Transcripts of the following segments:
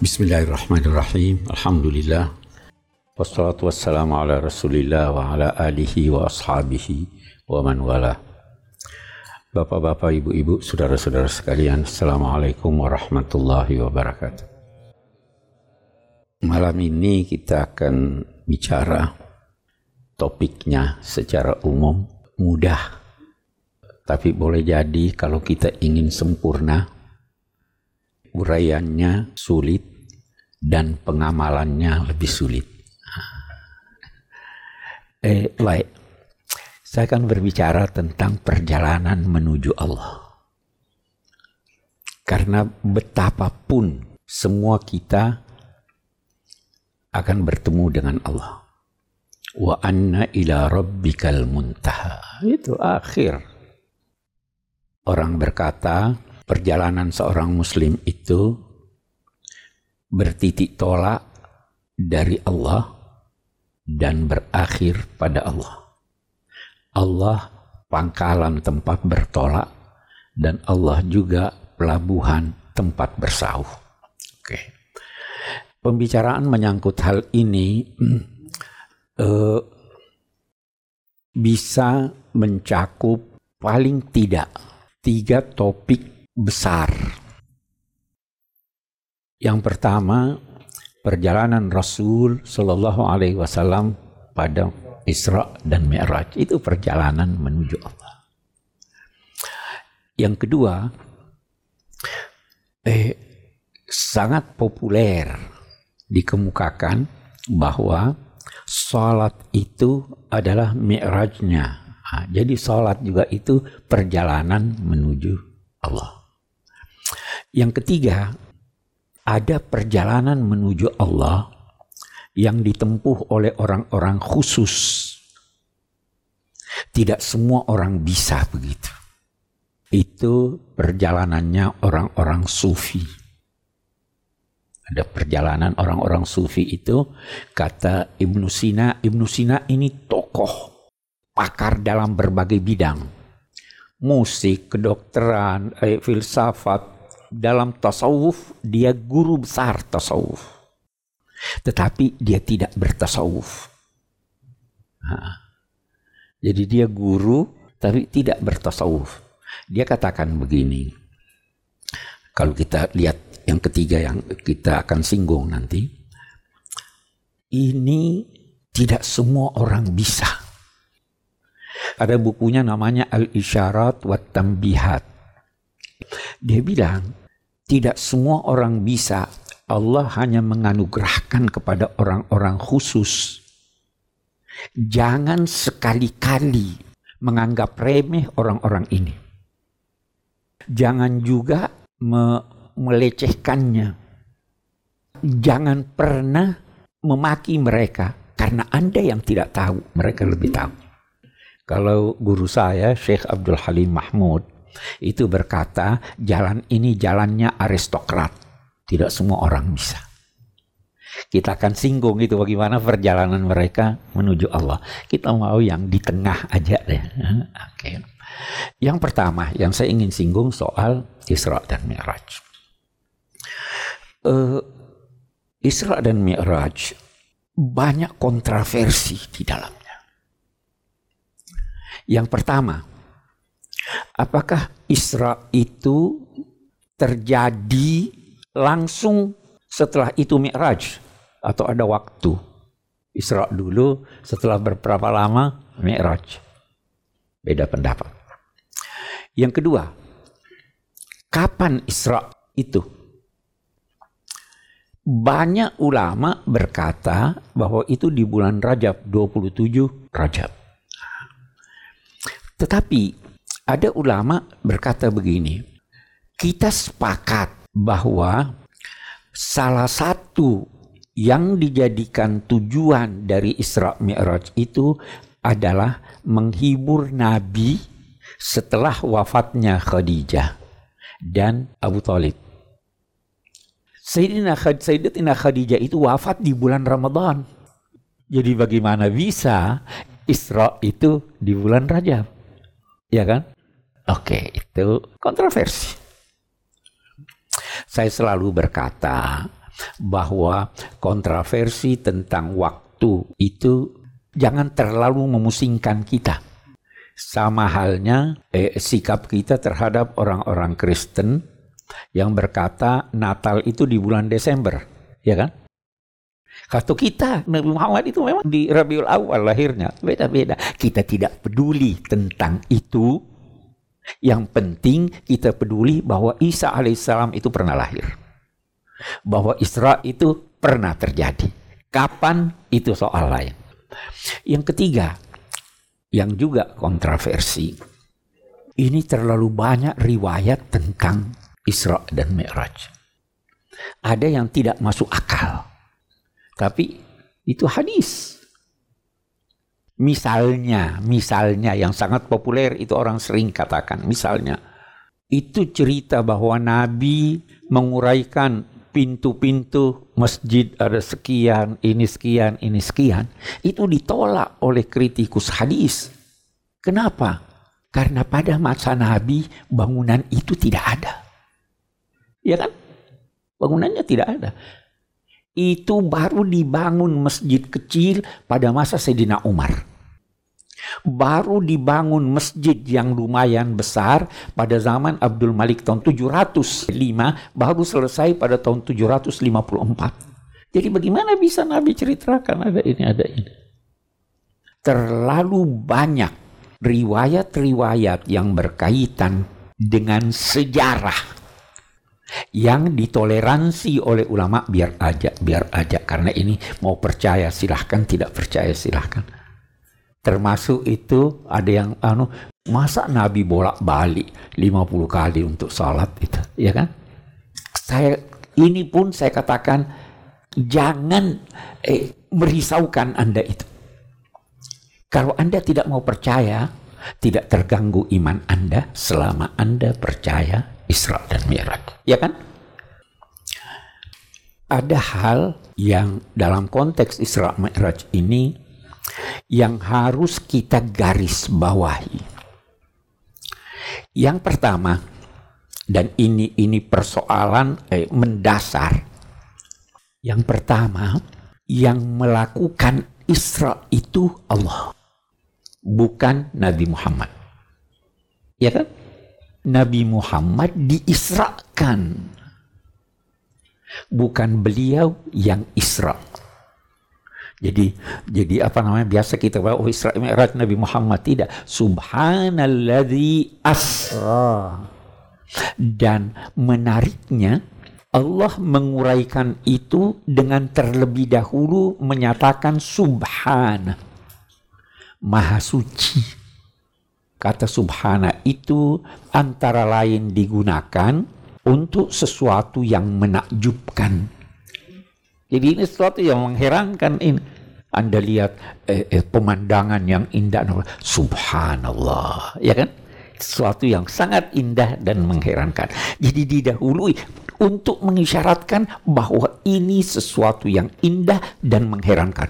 Bismillahirrahmanirrahim. Alhamdulillah. Wassalatu wassalamu ala rasulillah wa ala alihi wa ashabihi wa man wala. Bapak-bapak, ibu-ibu, saudara-saudara sekalian, Assalamualaikum warahmatullahi wabarakatuh. Malam ini kita akan bicara topiknya secara umum mudah. Tapi boleh jadi kalau kita ingin sempurna, uraiannya sulit dan pengamalannya lebih sulit. Eh, baik. Saya akan berbicara tentang perjalanan menuju Allah. Karena betapapun semua kita akan bertemu dengan Allah. Wa anna ila rabbikal muntaha. Itu akhir. Orang berkata, perjalanan seorang muslim itu bertitik tolak dari Allah dan berakhir pada Allah. Allah pangkalan tempat bertolak dan Allah juga pelabuhan tempat bersauh. Oke. Pembicaraan menyangkut hal ini uh, bisa mencakup paling tidak tiga topik besar. Yang pertama, perjalanan Rasul Shallallahu Alaihi Wasallam pada Isra dan Mi'raj itu perjalanan menuju Allah. Yang kedua, eh, sangat populer dikemukakan bahwa sholat itu adalah mi'rajnya. Jadi sholat juga itu perjalanan menuju Allah. Yang ketiga, ada perjalanan menuju Allah yang ditempuh oleh orang-orang khusus. Tidak semua orang bisa begitu. Itu perjalanannya orang-orang sufi. Ada perjalanan orang-orang sufi itu kata Ibnu Sina, Ibnu Sina ini tokoh pakar dalam berbagai bidang. Musik, kedokteran, eh, filsafat, dalam tasawuf dia guru besar tasawuf. Tetapi dia tidak bertasawuf. Nah, jadi dia guru tapi tidak bertasawuf. Dia katakan begini. Kalau kita lihat yang ketiga yang kita akan singgung nanti. Ini tidak semua orang bisa. Ada bukunya namanya Al-Isyarat wa Tambihat. Dia bilang, tidak semua orang bisa. Allah hanya menganugerahkan kepada orang-orang khusus. Jangan sekali-kali menganggap remeh orang-orang ini. Jangan juga me melecehkannya. Jangan pernah memaki mereka karena Anda yang tidak tahu, mereka lebih tahu. Kalau guru saya Syekh Abdul Halim Mahmud itu berkata jalan ini jalannya aristokrat. Tidak semua orang bisa. Kita akan singgung itu bagaimana perjalanan mereka menuju Allah. Kita mau yang di tengah aja deh. Oke. Yang pertama yang saya ingin singgung soal Isra dan Mi'raj. Uh, Isra dan Mi'raj banyak kontroversi di dalamnya. Yang pertama, Apakah Isra itu terjadi langsung setelah itu Mi'raj atau ada waktu? Isra dulu, setelah beberapa lama Mi'raj. Beda pendapat. Yang kedua, kapan Isra itu? Banyak ulama berkata bahwa itu di bulan Rajab, 27 Rajab. Tetapi ada ulama berkata begini, kita sepakat bahwa salah satu yang dijadikan tujuan dari Isra Mi'raj itu adalah menghibur Nabi setelah wafatnya Khadijah dan Abu Talib. Sayyidina, Sayyidatina Khadijah itu wafat di bulan Ramadan. Jadi bagaimana bisa Isra itu di bulan Rajab? Ya kan? Oke, itu kontroversi. Saya selalu berkata, bahwa kontroversi tentang waktu itu jangan terlalu memusingkan kita. Sama halnya eh, sikap kita terhadap orang-orang Kristen yang berkata Natal itu di bulan Desember, ya kan? Kata kita, Nabi Muhammad itu memang di Rabiul Awal lahirnya. Beda-beda. Kita tidak peduli tentang itu. Yang penting kita peduli bahwa Isa alaihissalam itu pernah lahir. Bahwa Isra itu pernah terjadi. Kapan itu soal lain. Yang ketiga, yang juga kontroversi. Ini terlalu banyak riwayat tentang Isra dan Mi'raj. Ada yang tidak masuk akal. Tapi itu hadis. Misalnya, misalnya yang sangat populer itu orang sering katakan, misalnya itu cerita bahwa Nabi menguraikan pintu-pintu masjid ada sekian, ini sekian, ini sekian, itu ditolak oleh kritikus hadis. Kenapa? Karena pada masa Nabi bangunan itu tidak ada. Ya kan? Bangunannya tidak ada itu baru dibangun masjid kecil pada masa Sayyidina Umar. Baru dibangun masjid yang lumayan besar pada zaman Abdul Malik tahun 705, baru selesai pada tahun 754. Jadi bagaimana bisa Nabi ceritakan ada ini, ada ini. Terlalu banyak riwayat-riwayat yang berkaitan dengan sejarah yang ditoleransi oleh ulama biar aja biar aja karena ini mau percaya silahkan tidak percaya silahkan termasuk itu ada yang anu masa Nabi bolak balik 50 kali untuk sholat itu ya kan saya ini pun saya katakan jangan eh, merisaukan anda itu kalau anda tidak mau percaya tidak terganggu iman anda selama anda percaya Isra dan Mi'raj. Ya kan? Ada hal yang dalam konteks Isra Mi'raj ini yang harus kita garis bawahi. Yang pertama, dan ini ini persoalan eh, mendasar. Yang pertama, yang melakukan Isra itu Allah, bukan Nabi Muhammad. Ya kan? Nabi Muhammad diisrakan. Bukan beliau yang isra. Jadi jadi apa namanya biasa kita bahwa oh Isra Mi'raj Nabi Muhammad tidak. Subhanalladzi asra. Dan menariknya Allah menguraikan itu dengan terlebih dahulu menyatakan subhana. Maha suci Kata subhana itu antara lain digunakan untuk sesuatu yang menakjubkan. Jadi ini sesuatu yang mengherankan ini. Anda lihat eh, eh, pemandangan yang indah, subhanallah, ya kan? Sesuatu yang sangat indah dan mengherankan. Jadi didahului untuk mengisyaratkan bahwa ini sesuatu yang indah dan mengherankan.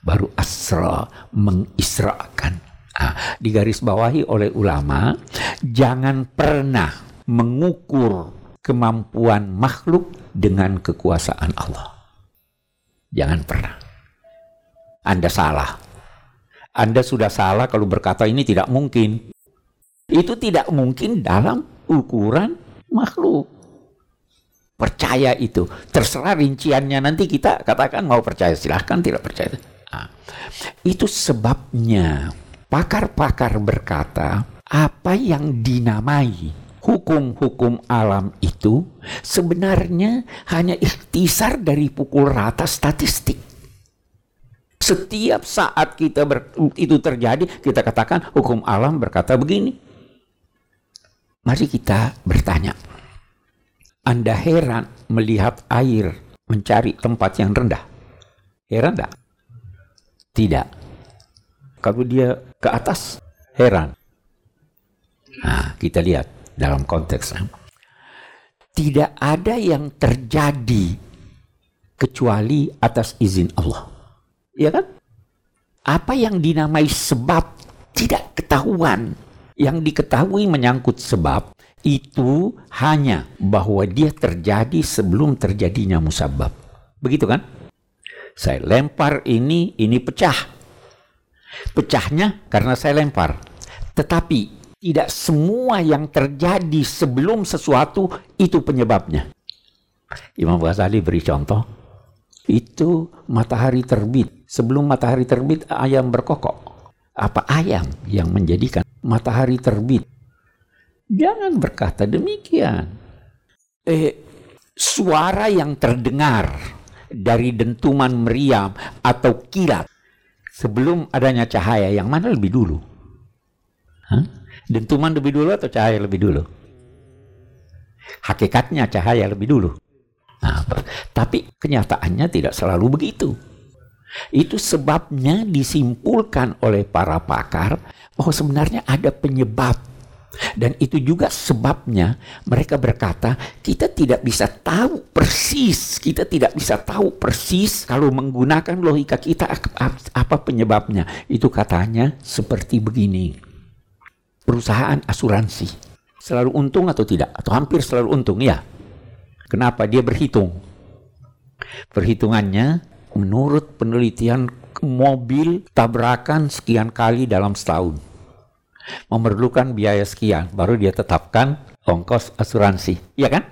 Baru asra mengisrakan Nah, digarisbawahi oleh ulama, jangan pernah mengukur kemampuan makhluk dengan kekuasaan Allah. Jangan pernah. Anda salah. Anda sudah salah kalau berkata ini tidak mungkin. Itu tidak mungkin dalam ukuran makhluk. Percaya itu. Terserah rinciannya nanti kita katakan mau percaya silahkan tidak percaya. Nah, itu sebabnya Pakar-pakar berkata, apa yang dinamai hukum-hukum alam itu sebenarnya hanya ikhtisar dari pukul rata statistik. Setiap saat kita ber, itu terjadi, kita katakan hukum alam berkata begini. Mari kita bertanya. Anda heran melihat air mencari tempat yang rendah? Heran tidak? Tidak. Kalau dia ke atas, heran. Nah, kita lihat dalam konteks. Tidak ada yang terjadi kecuali atas izin Allah. Ya kan? Apa yang dinamai sebab tidak ketahuan. Yang diketahui menyangkut sebab itu hanya bahwa dia terjadi sebelum terjadinya musabab. Begitu kan? Saya lempar ini, ini pecah. Pecahnya karena saya lempar. Tetapi tidak semua yang terjadi sebelum sesuatu itu penyebabnya. Imam Ghazali beri contoh. Itu matahari terbit. Sebelum matahari terbit ayam berkokok. Apa ayam yang menjadikan matahari terbit? Jangan berkata demikian. Eh, suara yang terdengar dari dentuman meriam atau kilat sebelum adanya cahaya yang mana lebih dulu? Hah? Dentuman lebih dulu atau cahaya lebih dulu? Hakikatnya cahaya lebih dulu. Nah, tapi kenyataannya tidak selalu begitu. Itu sebabnya disimpulkan oleh para pakar bahwa sebenarnya ada penyebab dan itu juga sebabnya mereka berkata, kita tidak bisa tahu persis, kita tidak bisa tahu persis kalau menggunakan logika kita apa penyebabnya. Itu katanya seperti begini. Perusahaan asuransi selalu untung atau tidak? Atau hampir selalu untung, ya. Kenapa? Dia berhitung. Perhitungannya menurut penelitian mobil tabrakan sekian kali dalam setahun memerlukan biaya sekian, baru dia tetapkan ongkos asuransi. Iya kan?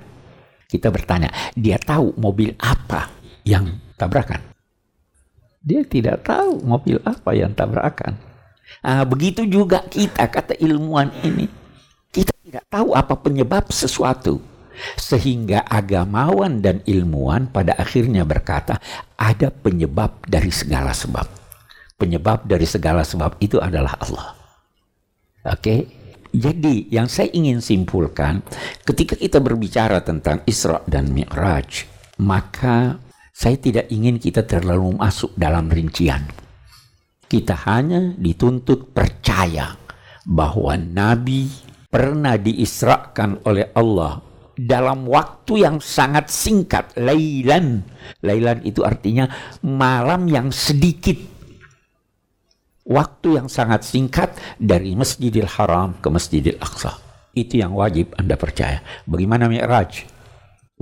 Kita bertanya, dia tahu mobil apa yang tabrakan? Dia tidak tahu mobil apa yang tabrakan. Nah, begitu juga kita, kata ilmuwan ini. Kita tidak tahu apa penyebab sesuatu. Sehingga agamawan dan ilmuwan pada akhirnya berkata, ada penyebab dari segala sebab. Penyebab dari segala sebab itu adalah Allah. Oke. Okay? Jadi yang saya ingin simpulkan ketika kita berbicara tentang Isra dan Mi'raj, maka saya tidak ingin kita terlalu masuk dalam rincian. Kita hanya dituntut percaya bahwa Nabi pernah diisrakan oleh Allah dalam waktu yang sangat singkat, lailan. Lailan itu artinya malam yang sedikit waktu yang sangat singkat dari Masjidil Haram ke Masjidil Aqsa. Itu yang wajib Anda percaya. Bagaimana Mi'raj?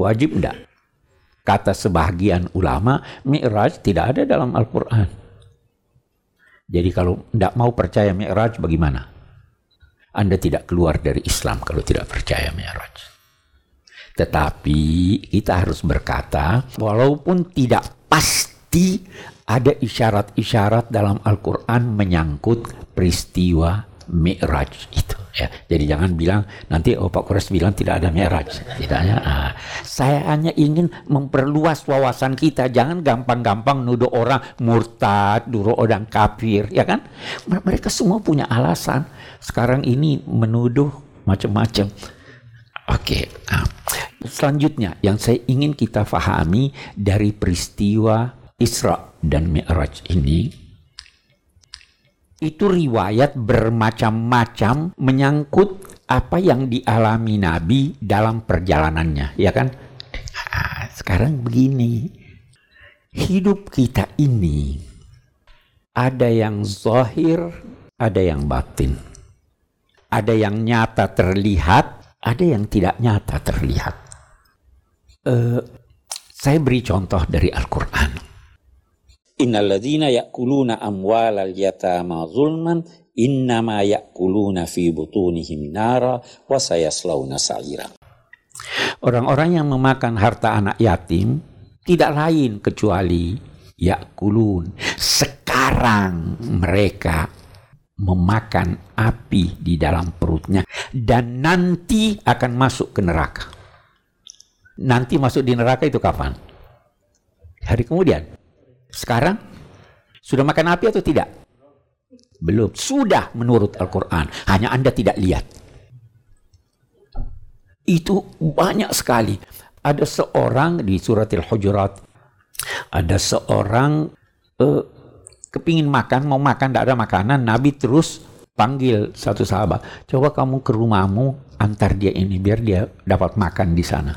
Wajib enggak? Kata sebahagian ulama, Mi'raj tidak ada dalam Al-Quran. Jadi kalau tidak mau percaya Mi'raj bagaimana? Anda tidak keluar dari Islam kalau tidak percaya Mi'raj. Tetapi kita harus berkata, walaupun tidak pasti ada isyarat-isyarat dalam Al-Quran menyangkut peristiwa Mi'raj itu ya. Jadi jangan bilang nanti oh Pak Kures bilang tidak ada Mi'raj. Tidaknya. Nah, saya hanya ingin memperluas wawasan kita. Jangan gampang-gampang nuduh orang murtad, nuduh orang kafir, ya kan? Mereka semua punya alasan. Sekarang ini menuduh macam-macam. Oke, nah, selanjutnya yang saya ingin kita fahami dari peristiwa Isra dan Mi'raj ini itu riwayat bermacam-macam menyangkut apa yang dialami Nabi dalam perjalanannya, ya kan? Nah, sekarang begini, hidup kita ini ada yang zahir, ada yang batin. Ada yang nyata terlihat, ada yang tidak nyata terlihat. Uh, saya beri contoh dari Al-Quran. Innalladzina ya'kuluna amwalal yatama zulman innama ya'kuluna fi butunihim nara wa sayaslawna sa'ira. Orang-orang yang memakan harta anak yatim tidak lain kecuali ya'kulun. Sekarang mereka memakan api di dalam perutnya dan nanti akan masuk ke neraka. Nanti masuk di neraka itu kapan? Hari kemudian. Sekarang sudah makan api atau tidak? Belum. Sudah menurut Al-Quran. Hanya Anda tidak lihat. Itu banyak sekali. Ada seorang di surat Al-Hujurat. Ada seorang uh, kepingin makan, mau makan, tidak ada makanan. Nabi terus panggil satu sahabat. Coba kamu ke rumahmu, antar dia ini biar dia dapat makan di sana.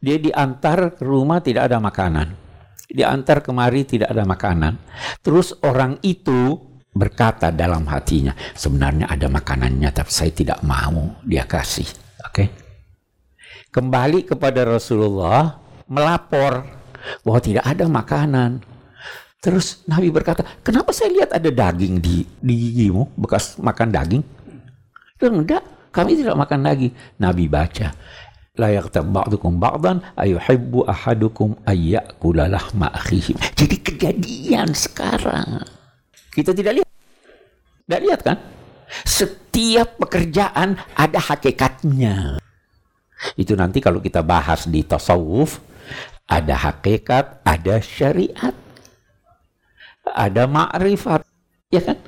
Dia diantar ke rumah tidak ada makanan diantar kemari tidak ada makanan. Terus orang itu berkata dalam hatinya, sebenarnya ada makanannya tapi saya tidak mau dia kasih. Oke. Okay? Kembali kepada Rasulullah melapor bahwa tidak ada makanan. Terus Nabi berkata, kenapa saya lihat ada daging di, di gigimu, bekas makan daging? Enggak, kami tidak makan daging. Nabi baca, la yaghtab ba'dukum ba'dan ayuhibbu ahadukum ayyakula lahma akhihim. Jadi kejadian sekarang. Kita tidak lihat. Tidak lihat kan? Setiap pekerjaan ada hakikatnya. Itu nanti kalau kita bahas di tasawuf, ada hakikat, ada syariat, ada ma'rifat. Ya kan?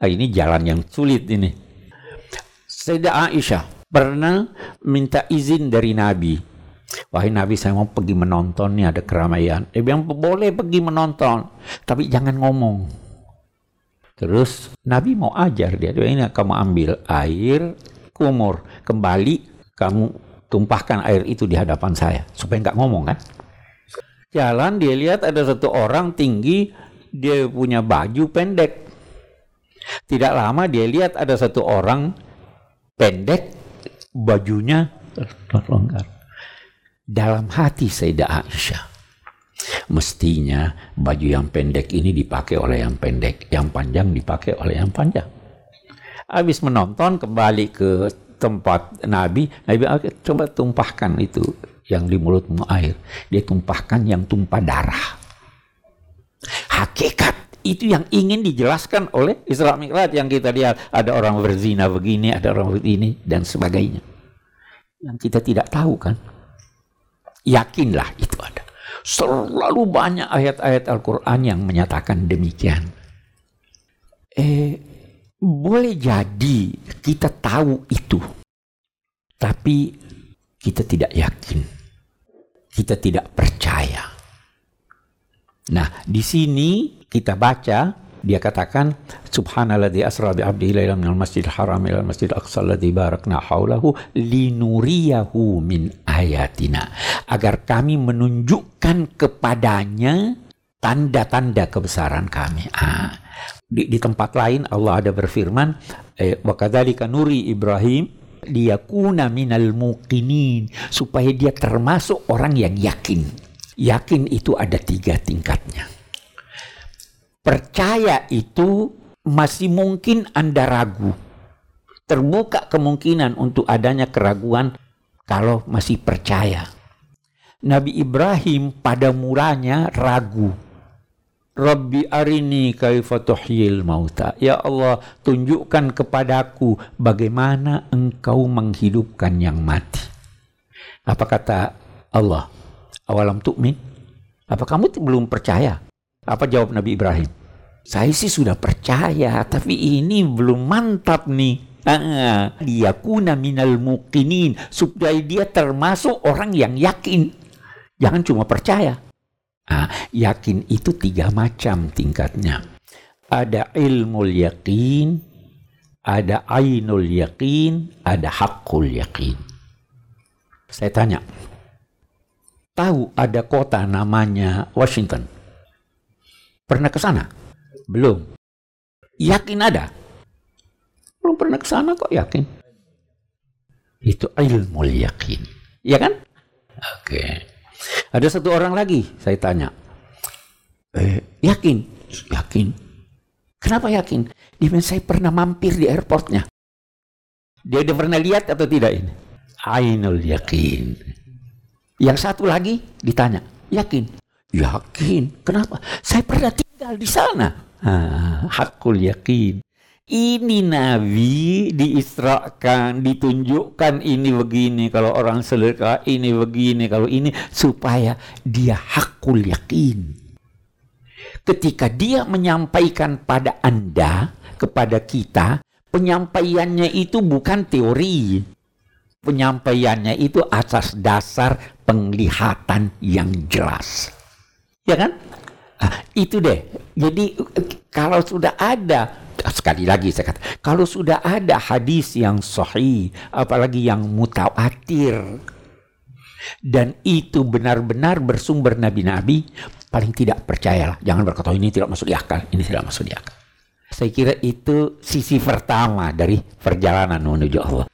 Nah, ini jalan yang sulit ini. Sayyidah Aisyah pernah minta izin dari Nabi. Wahai Nabi saya mau pergi menonton nih ada keramaian. Dia bilang boleh pergi menonton, tapi jangan ngomong. Terus Nabi mau ajar dia, dia ini kamu ambil air kumur, kembali kamu tumpahkan air itu di hadapan saya supaya nggak ngomong kan. Jalan dia lihat ada satu orang tinggi, dia punya baju pendek. Tidak lama dia lihat ada satu orang pendek bajunya terlonggar. Dalam hati Sayyidah Aisyah, mestinya baju yang pendek ini dipakai oleh yang pendek, yang panjang dipakai oleh yang panjang. Habis menonton kembali ke tempat Nabi, Nabi coba tumpahkan itu yang di mulutmu air. Dia tumpahkan yang tumpah darah. Hakikat itu yang ingin dijelaskan oleh Isra Mi'raj yang kita lihat. Ada orang berzina begini, ada orang begini, dan sebagainya yang kita tidak tahu kan? Yakinlah itu ada. Selalu banyak ayat-ayat Al-Quran yang menyatakan demikian. Eh, boleh jadi kita tahu itu, tapi kita tidak yakin, kita tidak percaya. Nah, di sini kita baca dia katakan subhanalladzi asra bi 'abdihi lailan minal masjidil haram ila masjidil aqsa alladzi barakna haulahu linuriyahu min ayatina agar kami menunjukkan kepadanya tanda-tanda kebesaran kami. Ah, di, di tempat lain Allah ada berfirman eh, wa kadzalika nuri Ibrahim liyakuna minal muqinin supaya dia termasuk orang yang yakin. Yakin itu ada tiga tingkatnya percaya itu masih mungkin Anda ragu. Terbuka kemungkinan untuk adanya keraguan kalau masih percaya. Nabi Ibrahim pada mulanya ragu. Rabbi arini kaifa tuhyil mauta. Ya Allah, tunjukkan kepadaku bagaimana engkau menghidupkan yang mati. Apa kata Allah? Awalam tu'min? Apa kamu belum percaya? Apa jawab Nabi Ibrahim? Saya sih sudah percaya, tapi ini belum mantap nih. Ah, dia kuna minal mukinin supaya dia termasuk orang yang yakin. Jangan cuma percaya. Ah, yakin itu tiga macam tingkatnya. Ada ilmu yakin, ada ainul yakin, ada hakul yakin. Saya tanya, tahu ada kota namanya Washington? Pernah ke sana? Belum. Yakin ada? Belum pernah ke sana kok yakin. Itu ilmu yakin. Ya kan? Oke. Ada satu orang lagi saya tanya. Eh, yakin? Yakin. Kenapa yakin? Dia bilang saya pernah mampir di airportnya. Dia udah pernah lihat atau tidak ini? Ainul yakin. Yang satu lagi ditanya, yakin? Yakin. Kenapa? Saya pernah tinggal di sana. Ah, hakul yakin. Ini Nabi diisrakan, ditunjukkan ini begini, kalau orang sedekah ini begini, kalau ini supaya dia hakul yakin. Ketika dia menyampaikan pada Anda, kepada kita, penyampaiannya itu bukan teori. Penyampaiannya itu atas dasar penglihatan yang jelas. Ya kan? Nah, itu deh. Jadi kalau sudah ada sekali lagi saya kata, kalau sudah ada hadis yang sahih, apalagi yang mutawatir dan itu benar-benar bersumber nabi-nabi, paling tidak percayalah. Jangan berkata ini tidak masuk di akal, ini tidak masuk di akal. Saya kira itu sisi pertama dari perjalanan menuju Allah.